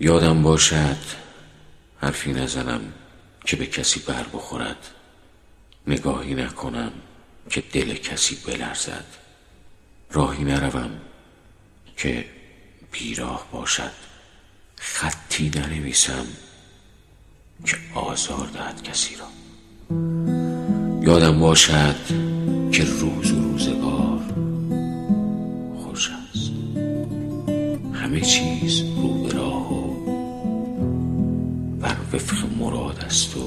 یادم باشد حرفی نزنم که به کسی بر بخورد. نگاهی نکنم که دل کسی بلرزد. راهی نروم که بیراه باشد. خطی ننویسم که آزار دهد کسی را. یادم باشد که روز و روزگار خوش است. همه چیز وفق مراد است و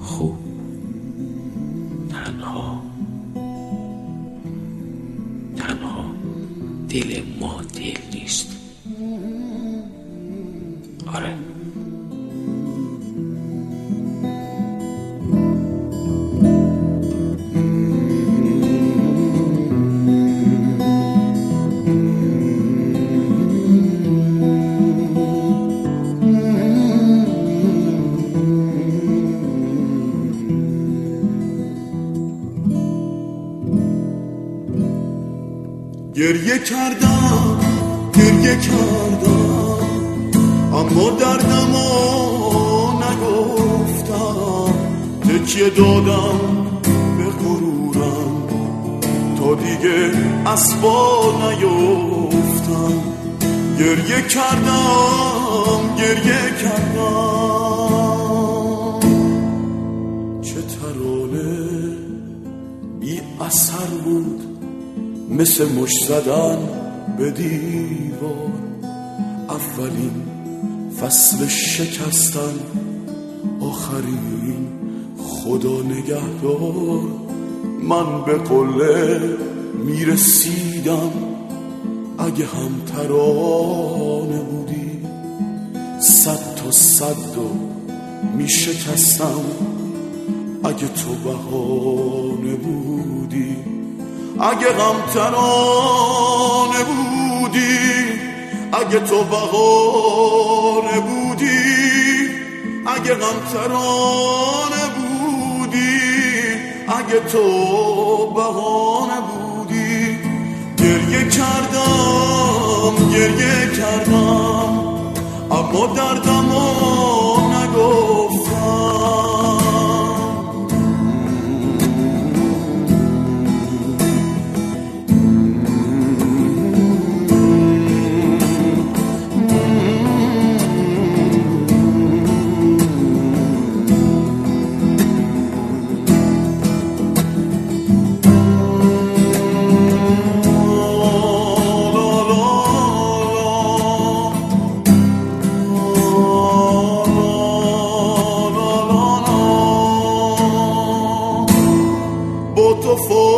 خوب تنها. تنها. دل ما دل نیست. گریه کردم گریه کردم. اما دردم نگفتم تکیه دادم به غرورم. تا دیگه اسبا نیفتم. گریه کردم مثل مش زدن به دیوار. اولین فصل شکستن آخرین خدا نگهدار. من به قله می‌رسیدم اگه هم ترانه بودی. صد تا صد و میشکستم اگه تو بهانه بودی. اگه غم ترانه بودی اگه تو بهانه بودی اگه غم ترانه بودی اگه تو بهانه بودی. گریه کردم گریه کردم اما دردم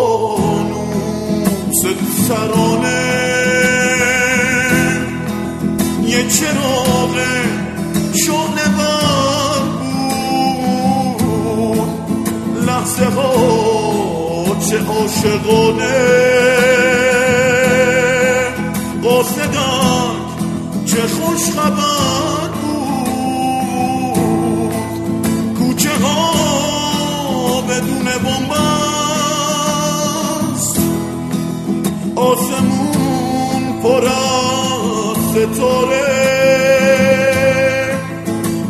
فانوس سرانه. یه چراغ شعله بر بود. لحظه ها چه عاشقانه. قاصدک آسمون پر از ستاره.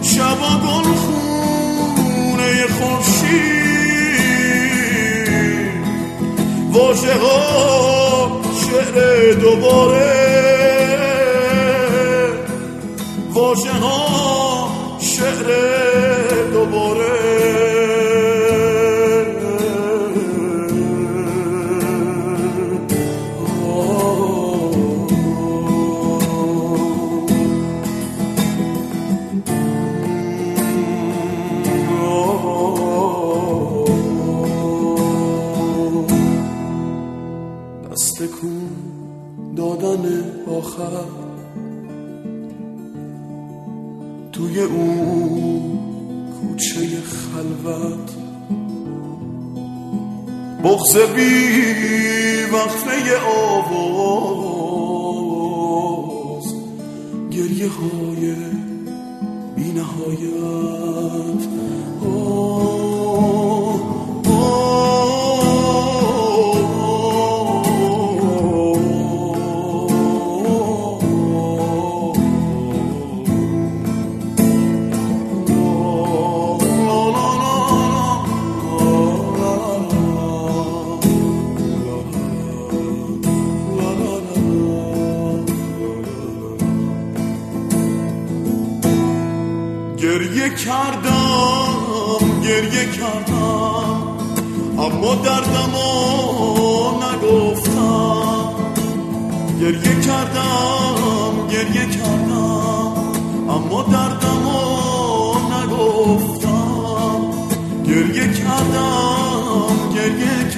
شبا گل خونه خورشید واژه ها شعر دوباره. کن دادن آخر. توی اون کوچه خلوت. بغز بی وقفه آواز. گریه های بی نهایت گریه کردم گریه کردم. اما دردمو نگفتم. گریه کردم گریه کردم. اما دردمو نگفتم. گریه کردم گریه